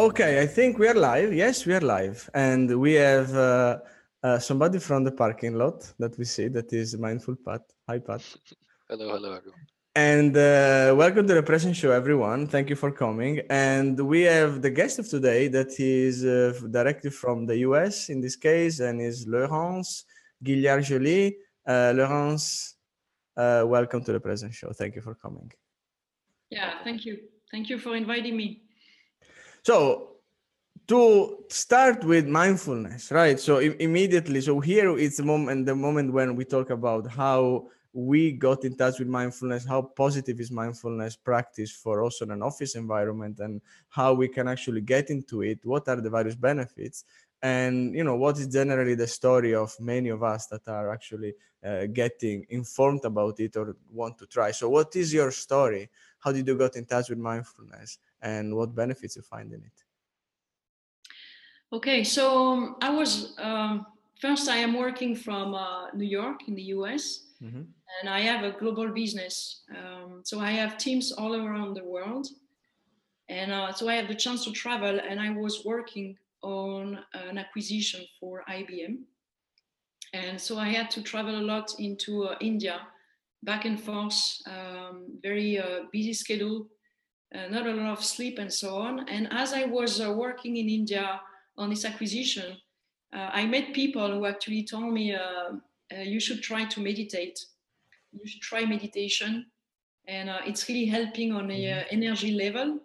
Okay, I think we are live. Yes, we are live. And we have uh, uh, somebody from the parking lot that we see that is Mindful Pat. Hi, Pat. hello, hello, everyone. And uh, welcome to the present show, everyone. Thank you for coming. And we have the guest of today that is uh, directly from the US in this case, and is Laurence Guillard Joly. Uh, Laurence, uh, welcome to the present show. Thank you for coming. Yeah, thank you. Thank you for inviting me. So to start with mindfulness, right? So immediately, so here it's the moment, the moment when we talk about how we got in touch with mindfulness, how positive is mindfulness practice for also an office environment, and how we can actually get into it. What are the various benefits? and you know what is generally the story of many of us that are actually uh, getting informed about it or want to try so what is your story how did you get in touch with mindfulness and what benefits you find in it? Okay so um, i was um, first i am working from uh, new york in the us mm-hmm. and i have a global business um, so i have teams all around the world. And uh, so i have the chance to travel and i was working on an acquisition for ibm and so i had to travel a lot into uh, india back and forth um, very uh, busy schedule not a lot of sleep and so on. And as I was uh, working in India on this acquisition, uh, I met people who actually told me, uh, uh, you should try to meditate. You should try meditation. And uh, it's really helping on the mm-hmm. energy level.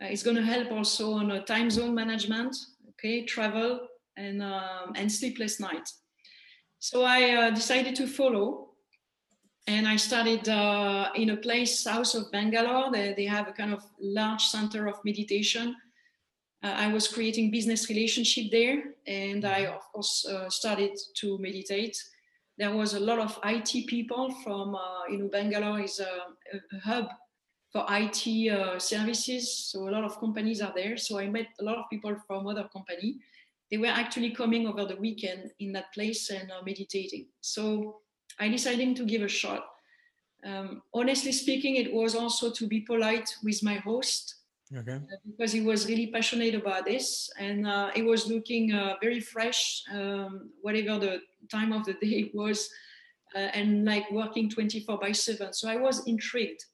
it's going to help also on a time zone management, okay, travel and, um, and sleepless night. So I decided to follow and I studied uh, in a place south of Bangalore. They, they, have a kind of large center of meditation. Uh, I was creating business relationship there, and I of course uh, started to meditate. There was a lot of IT people from uh, you know Bangalore is a, a hub for IT uh, services, so a lot of companies are there. So I met a lot of people from other company. They were actually coming over the weekend in that place and uh, meditating. So I decided to give a shot. Um, honestly speaking, it was also to be polite with my host okay. uh, because he was really passionate about this and uh, it was looking uh, very fresh, um, whatever the time of the day was, uh, and like working 24 by 7. So I was intrigued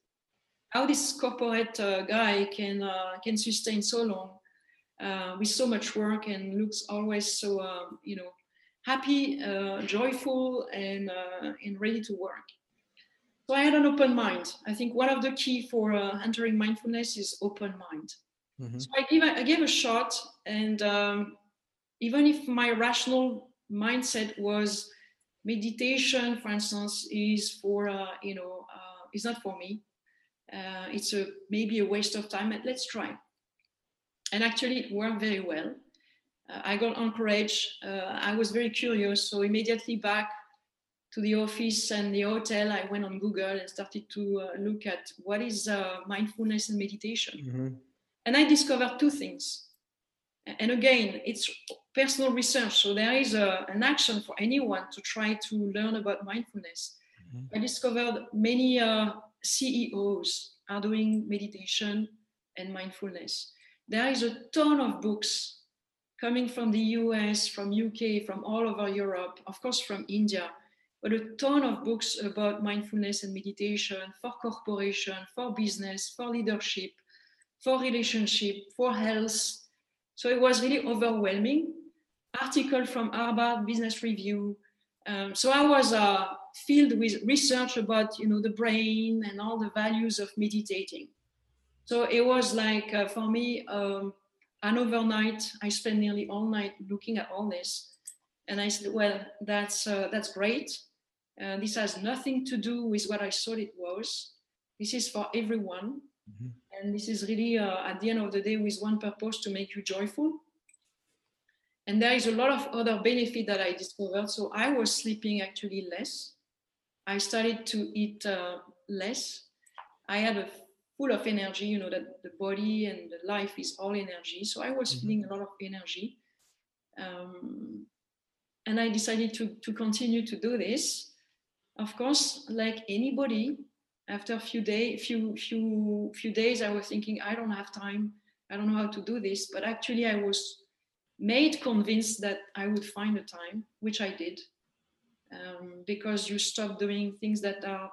how this corporate uh, guy can uh, can sustain so long with so much work and looks always so um, you know happy, uh, joyful, and, uh, and ready to work. So I had an open mind. I think one of the key for uh, entering mindfulness is open mind. Mm-hmm. So I gave, a, I gave a shot, and um, even if my rational mindset was meditation, for instance, is for uh, you know uh, is not for me. Uh, it's a maybe a waste of time. But let's try. And actually, it worked very well. Uh, I got encouraged. Uh, I was very curious, so immediately back to the office and the hotel, I went on Google and started to uh, look at what is mindfulness and meditation. Mm-hmm. And I discovered two things. And again, it's personal research. So there is a, an action for anyone to try to learn about mindfulness. Mm-hmm. I discovered many uh, CEOs are doing meditation and mindfulness. There is a ton of books coming from the US, from UK, from all over Europe, of course from India, but a ton of books about mindfulness and meditation for corporation, for business, for leadership, for relationship, for health. So it was really overwhelming. Article from Harvard Business Review. Um, so I was uh, filled with research about you know the brain and all the values of meditating. So it was like uh, for me um, and overnight, I spent nearly all night looking at all this. And I said, well, that's, uh, that's great. Uh, this has nothing to do with what I thought it was. This is for everyone. Mm-hmm. And this is really, uh, at the end of the day, with one purpose to make you joyful. And there is a lot of other benefit that I discovered. So I was sleeping actually less. I started to eat uh, less. I had a full of energy you know that the body and the life is all energy. So i was mm-hmm. feeling a lot of energy. Um, and i decided to to continue to do this. Of course like anybody after a few days few few few days i was thinking i don't have time. I don't know how to do this, but actually I was made convinced that I would find the time, which I did, um, because you stop doing things that are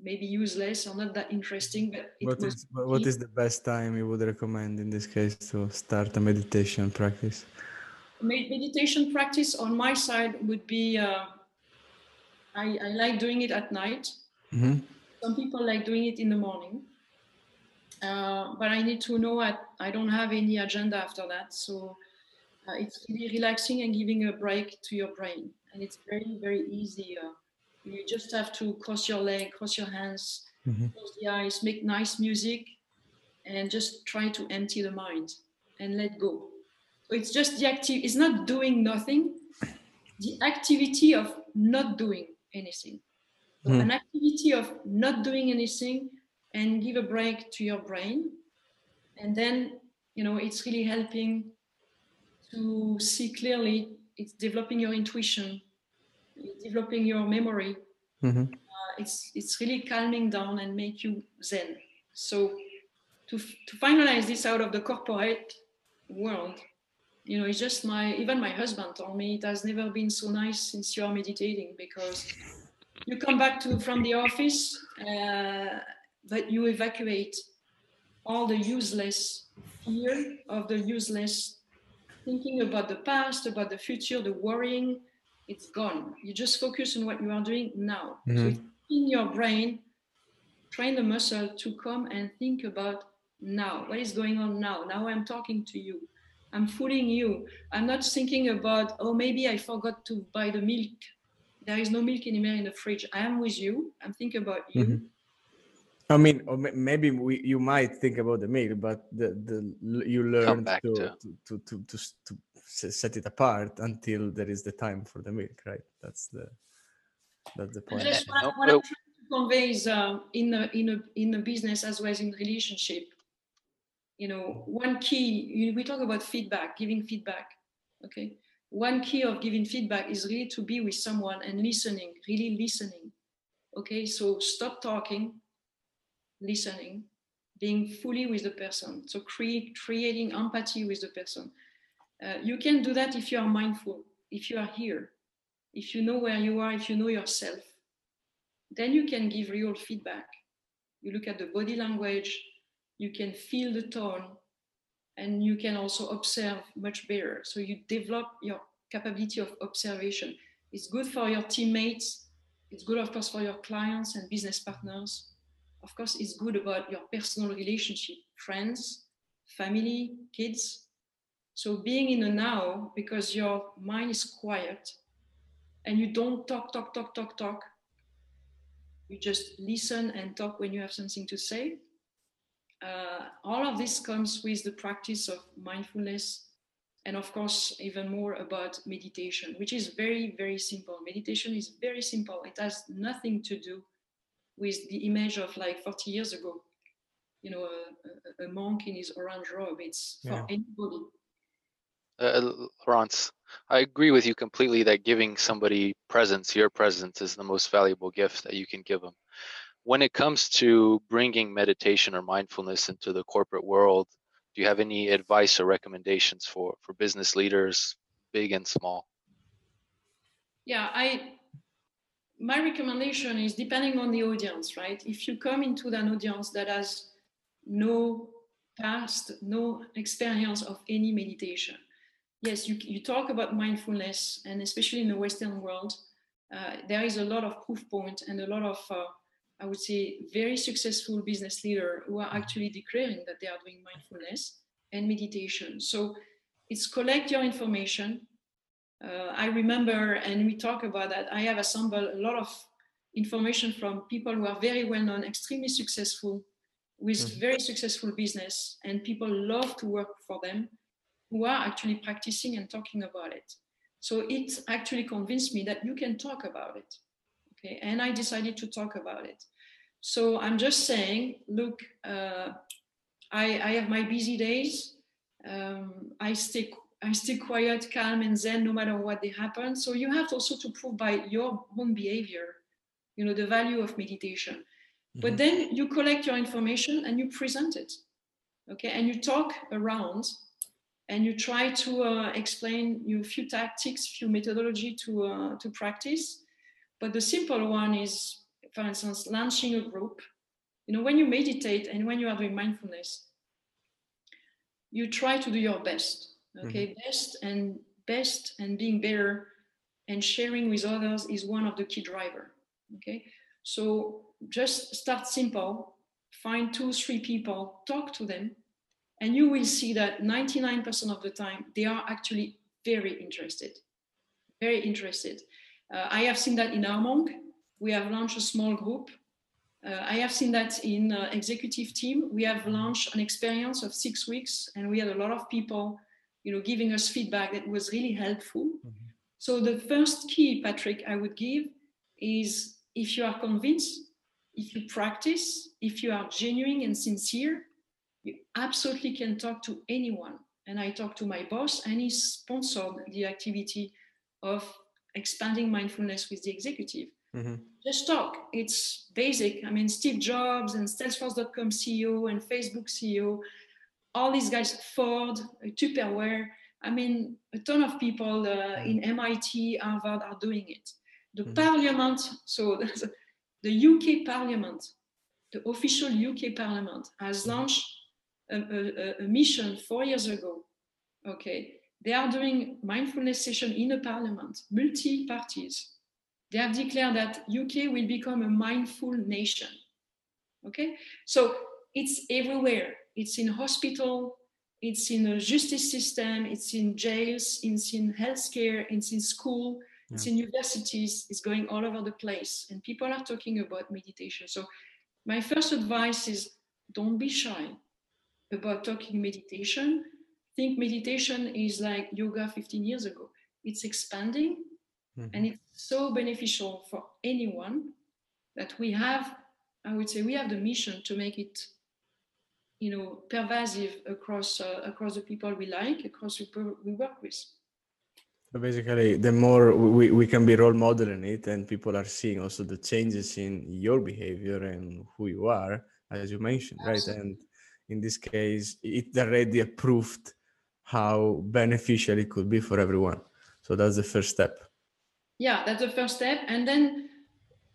maybe useless or not that interesting. But what is, what is the best time you would recommend in this case to start a meditation practice? Meditation practice on my side would be uh, I, I, like doing it at night. Mm-hmm. Some people like doing it in the morning. Uh, but I need to know I, I don't have any agenda after that. So uh, it's really relaxing and giving a break to your brain. And it's very, very easy. Uh, you just have to cross your leg, cross your hands, mm-hmm. close the eyes, make nice music, and just try to empty the mind and let go. So it's just the active, it's not doing nothing, the activity of not doing anything. Mm. An activity of not doing anything and give a break to your brain. And then, you know, it's really helping to see clearly, it's developing your intuition, developing your memory. Mm-hmm. Uh, it's, it's really calming down and make you zen. So to, to finalize this out of the corporate world, you know, it's just my, even my husband told me it has never been so nice since you are meditating because you come back to from the office uh, but you evacuate all the useless fear of the useless thinking about the past about the future the worrying it's gone. You just focus on what you are doing now. Mm-hmm. so in your brain. Train the muscle to come and think about now. What is going on now? Now i'm talking to you. I'm fooling you. I'm not thinking about oh maybe i forgot to buy the milk. There is no milk anymore in the fridge. I am with you. I'm thinking about you. Mm-hmm. I mean, or maybe we, you might think about the meal, but the, the you learn to to. To, to, to, to, set it apart until there is the time for the milk, right? That's the that's the point. Just what, what I'm trying to convey is uh, in a in a in a business as well as in relationship. You know, one key we talk about feedback, giving feedback. Okay, one key of giving feedback is really to be with someone and listening, really listening. Okay, so stop talking, listening, being fully with the person. So create, creating empathy with the person. Uh, you can do that if you are mindful, if you are here, if you know where you are, if you know yourself. Then you can give real feedback. You look at the body language, you can feel the tone, and you can also observe much better. So you develop your capability of observation. It's good for your teammates. It's good, of course, for your clients and business partners of course, it's good about your personal relationship, friends, family, kids. So being in the now, because your mind is quiet and you don't talk, talk, talk, talk, talk. You just listen and talk when you have something to say. Uh, all of this comes with the practice of mindfulness and of course even more about meditation which is very very simple meditation is very simple it has nothing to do with the image of like 40 years ago you know a, a, monk in his orange robe it's for yeah. anybody uh, Laurence, I agree with you completely that giving somebody presence, your presence, is the most valuable gift that you can give them. When it comes to bringing meditation or mindfulness into the corporate world, do you have any advice or recommendations for for business leaders, big and small? Yeah, I my recommendation is depending on the audience, right? If you come into an audience that has no past, no experience of any meditation, yes, you, you talk about mindfulness, and especially in the Western world, uh, there is a lot of proof point and a lot of, uh, I would say, very successful business leader who are actually declaring that they are doing mindfulness and meditation. So it's collect your information, uh, I remember, and we talk about that, I have assembled a lot of information from people who are very well known, extremely successful, with mm-hmm. very successful business, and people love to work for them who are actually practicing and talking about it. So it actually convinced me that you can talk about it. Okay, and I decided to talk about it. So I'm just saying, look, uh, I, I have my busy days. Um, I stay I stay quiet, calm, and zen no matter what they happen. So you have also to prove by your own behavior, you know, the value of meditation. Mm-hmm. But then you collect your information and you present it. okay and you talk around and you try to uh, explain you a few tactics few methodology to uh, to practice. But the simple one is for instance launching a group. You know when you meditate and when you are doing mindfulness you try to do your best okay? Mm-hmm. best and best and being better and sharing with others is one of the key driver okay? So just start simple find two three people talk to them and you will see that 99% of the time they are actually very interested very interested uh, i have seen that in armonk we have launched a small group uh, I have seen that in uh, executive team. We have launched an experience of six weeks, and we had a lot of people, you know, giving us feedback that was really helpful. Mm-hmm. So the first key, Patrick, I would give is if you are convinced, if you practice, if you are genuine and sincere, you absolutely can talk to anyone. And I talked to my boss, and he sponsored the activity of expanding mindfulness with the executive. Mm-hmm. Just talk. It's basic. I mean, Steve Jobs and Salesforce.com CEO and Facebook CEO, all these guys, Ford, Tupperware. I mean, a ton of people uh, in MIT, Harvard are doing it. The mm-hmm. parliament, so the UK parliament, the official UK parliament has mm-hmm. launched a, a, a mission four years ago. Okay, they are doing mindfulness session in a parliament, multi parties they have declared that UK will become a mindful nation. Okay, so it's everywhere. It's in hospital, it's in the justice system, it's in jails, it's in healthcare, it's in school, yeah. it's in universities, it's going all over the place. And people are talking about meditation. So my first advice is don't be shy about talking meditation. Think meditation is like yoga 15 years ago. It's expanding, Mm-hmm. And it's so beneficial for anyone that we have, I would say, we have the mission to make it, you know, pervasive across uh, across the people we like, across the people we work with. So basically, the more we, we can be role modeling it, and people are seeing also the changes in your behavior and who you are, as you mentioned, Absolutely. right? And in this case, it already approved how beneficial it could be for everyone. So that's the first step yeah, that's the first step. And then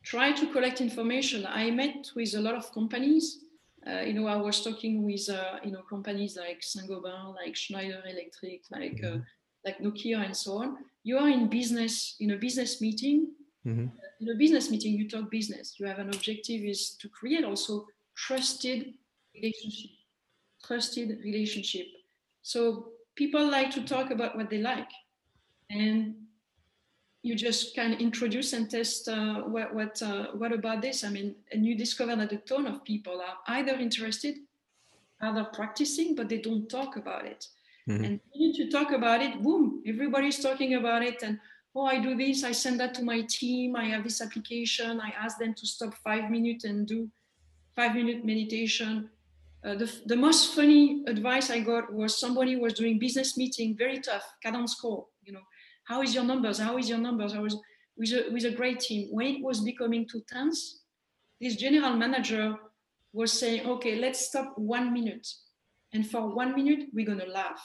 try to collect information. I met with a lot of companies. Uh, you know, I was talking with uh, you know companies like Saint-Gobain, like Schneider Electric, like uh, mm-hmm. like Nokia, and so on. You are in business in a business meeting. Mm-hmm. In a business meeting, you talk business. You have an objective is to create also trusted relationship. Trusted relationship. So people like to talk about what they like, and you just kind of introduce and test uh, what what uh, what about this? I mean and you discover that a ton of people are either interested either practicing but they don't talk about it. Mm-hmm. and you need to talk about it boom everybody's talking about it. And oh i do this i send that to my team i have this application i ask them to stop five minutes and do five minute meditation uh, the, the most funny advice i got was somebody was doing business meeting very tough cadence call you know how is your numbers? How is your numbers? I was with a, with a great team. When it was becoming too tense, this general manager was saying, okay, let's stop one minute. And for one minute, we're going to laugh.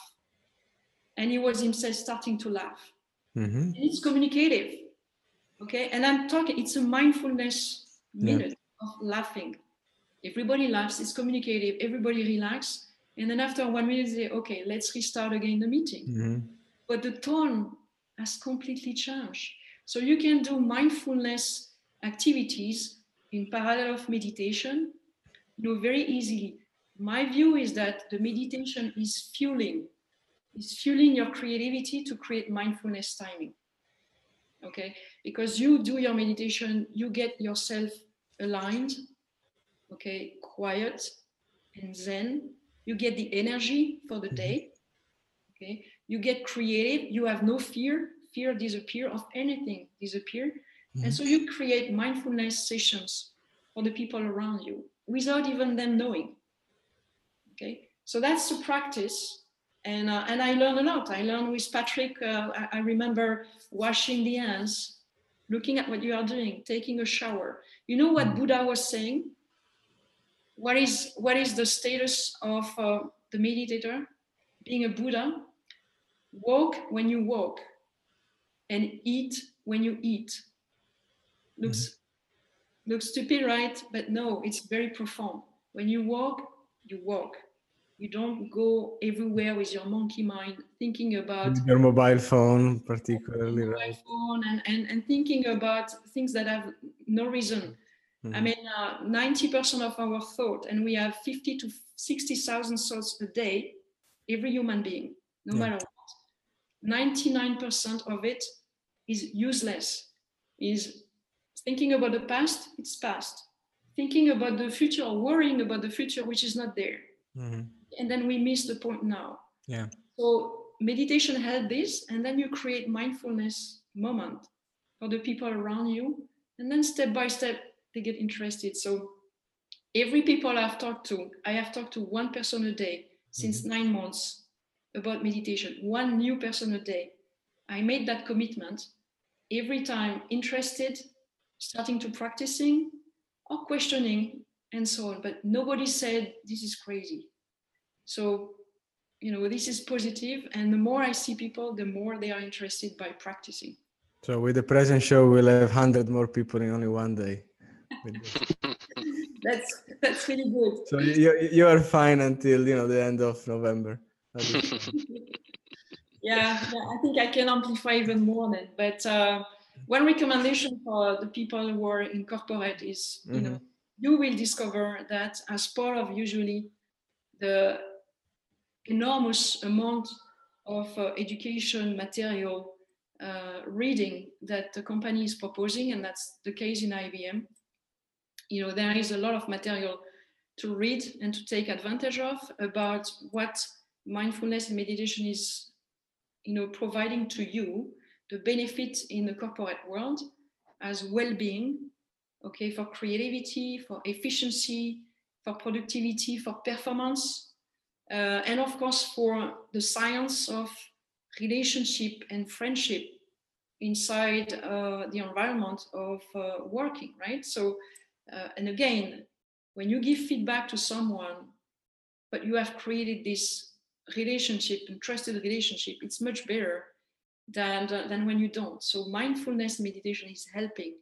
And he was himself starting to laugh. Mm-hmm. it's communicative. Okay. And I'm talking, it's a mindfulness minute yeah. of laughing. Everybody laughs, it's communicative, everybody relax. And then after one minute, they say, okay, let's restart again the meeting. Mm-hmm. But the tone has completely changed. So you can do mindfulness activities in parallel of meditation, you know, very easily. My view is that the meditation is fueling, is fueling your creativity to create mindfulness timing. Okay, because you do your meditation, you get yourself aligned, okay, quiet and zen. You get the energy for the mm-hmm. day. Okay, you get creative you have no fear fear disappear of anything disappear mm-hmm. and so you create mindfulness sessions for the people around you without even them knowing okay so that's the practice and uh, and i learned a lot i learned with patrick uh, I, I remember washing the hands looking at what you are doing taking a shower you know what mm-hmm. buddha was saying what is what is the status of uh, the meditator being a buddha? Walk when you walk and eat when you eat. Looks mm-hmm. looks stupid right? But no it's very profound. When you walk you walk you don't go everywhere with your monkey mind thinking about your mobile phone particularly mobile right? phone and, and and thinking about things that have no reason mm-hmm. i mean uh, 90% of our thought and we have 50 to 60000 thoughts a day every human being no yeah. matter what 99% of it is useless is thinking about the past it's past thinking about the future or worrying about the future which is not there mm-hmm and then we miss the point now. Yeah. So meditation help this, and then you create mindfulness moment for the people around you, and then step by step they get interested. So every people I've talked to, I have talked to one person a day since mm-hmm. nine months about meditation, one new person a day. I made that commitment every time interested, starting to practicing or questioning and so on. But nobody said this is crazy. So, you know, this is positive, and the more I see people, the more they are interested by practicing. So, with the present show, we'll have hundred more people in only one day. that's that's really good. So you you are fine until you know the end of November. yeah, yeah, I think I can amplify even more then. But uh, one recommendation for the people who are in corporate is, you mm-hmm. know, you will discover that as part of usually the enormous amount of uh, education material uh, reading that the company is proposing, and that's the case in IBM. You know, there is a lot of material to read and to take advantage of about what mindfulness and meditation is, you know, providing to you, the benefit in the corporate world as well-being, okay, for creativity, for efficiency, for productivity, for performance, uh, and of course for the science of relationship and friendship inside uh, the environment of uh, working, right? So, uh, and again, when you give feedback to someone, but you have created this relationship and trusted relationship, it's much better than, uh, than when you don't. So mindfulness meditation is helping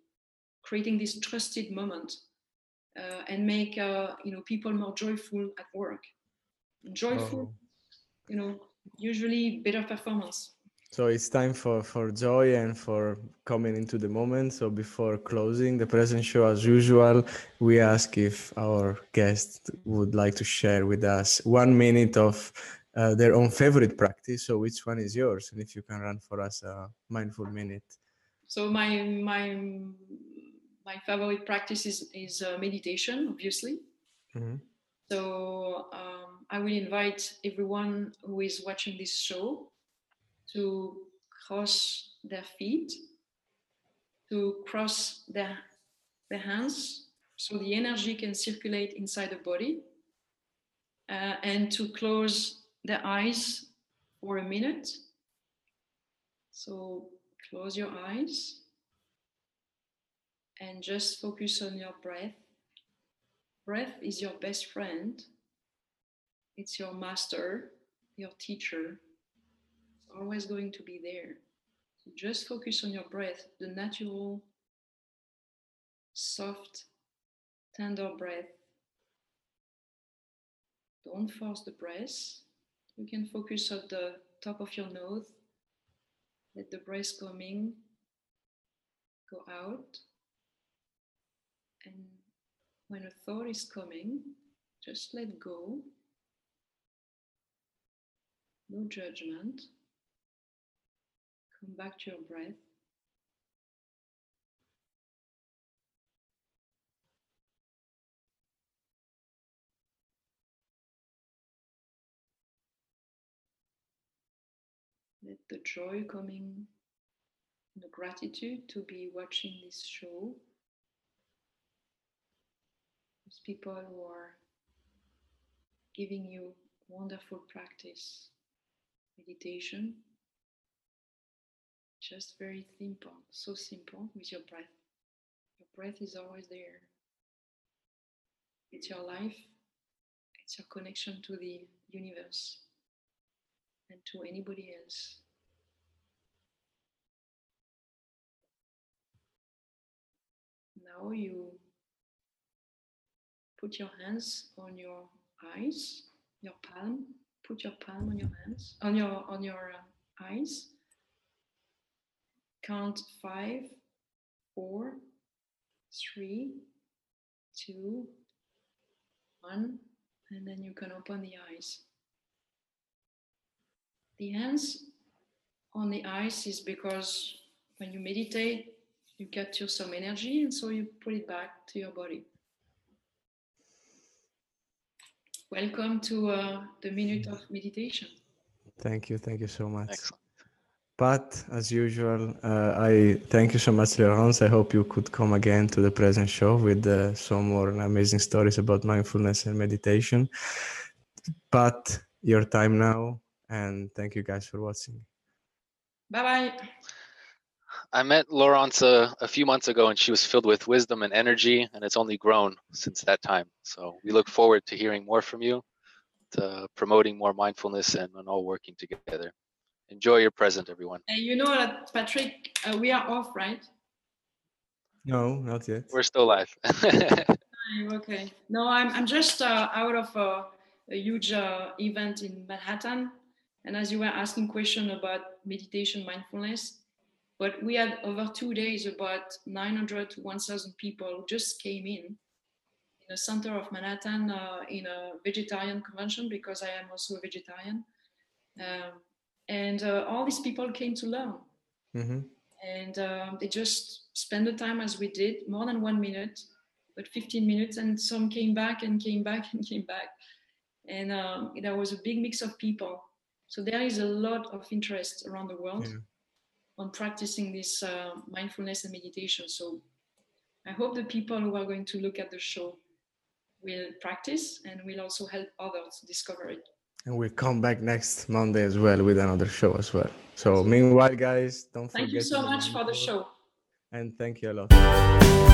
creating this trusted moment uh, and make you know people more joyful at work joyful, oh. you know, usually better performance. So it's time for, for joy and for coming into the moment. So before closing the present show, as usual, we ask if our guest would like to share with us one minute of uh, their own favorite practice. So which one is yours? And if you can run for us a mindful minute. So my my my favorite practice is is uh, meditation, obviously. Mm-hmm. So um, I will invite everyone who is watching this show to cross their feet, to cross their, their hands so the energy can circulate inside the body, uh, and to close their eyes for a minute. So close your eyes and just focus on your breath breath is your best friend. It's your master, your teacher. Always going to be there. So just focus on your breath, the natural, soft, tender breath. Don't force the breath. You can focus at the top of your nose. Let the breath coming go out and when a thought is coming, just let go. No judgment. Come back to your breath. Let the joy coming, the gratitude to be watching this show Those people who are giving you wonderful practice, meditation. Just very simple, so simple with your breath. Your breath is always there. it's your life, it's your connection to the universe and to anybody else. Now you put your hands on your eyes, your palm. Put your palm on your hands, on your on your uh, eyes. Count five, four, three, two, one, and then you can open the eyes. The hands on the eyes is because when you meditate, you capture some energy and so you put it back to your body. Welcome to uh, the minute of meditation. Thank you. Thank you so much. Excellent. But as usual, uh, I thank you so much, Laurence. I hope you could come again to the present show with uh, some more amazing stories about mindfulness and meditation. But your time now, and thank you guys for watching. Bye bye. I met Laurence a, a, few months ago and she was filled with wisdom and energy, and it's only grown since that time. So we look forward to hearing more from you, to promoting more mindfulness and, and all working together. Enjoy your present, everyone. And you know that, Patrick, uh, we are off, right? No, not yet. We're still live. okay. No, I'm, I'm just uh, out of a, a huge uh, event in Manhattan. And as you were asking question about meditation, mindfulness, but we had over two days about 900 to 1,000 people just came in in the center of Manhattan uh, in a vegetarian convention because I am also a vegetarian. Um, and uh, all these people came to learn. Mm-hmm. and um, they just spent the time as we did more than one minute but 15 minutes and some came back and came back and came back. And um, there was a big mix of people. So there is a lot of interest around the world yeah. on practicing this uh, mindfulness and meditation. So i hope the people who are going to look at the show will practice and will also help others discover it and we'll come back next Monday as well with another show as well. So meanwhile, guys, don't thank forget. Thank you so much for the show. And thank you a lot.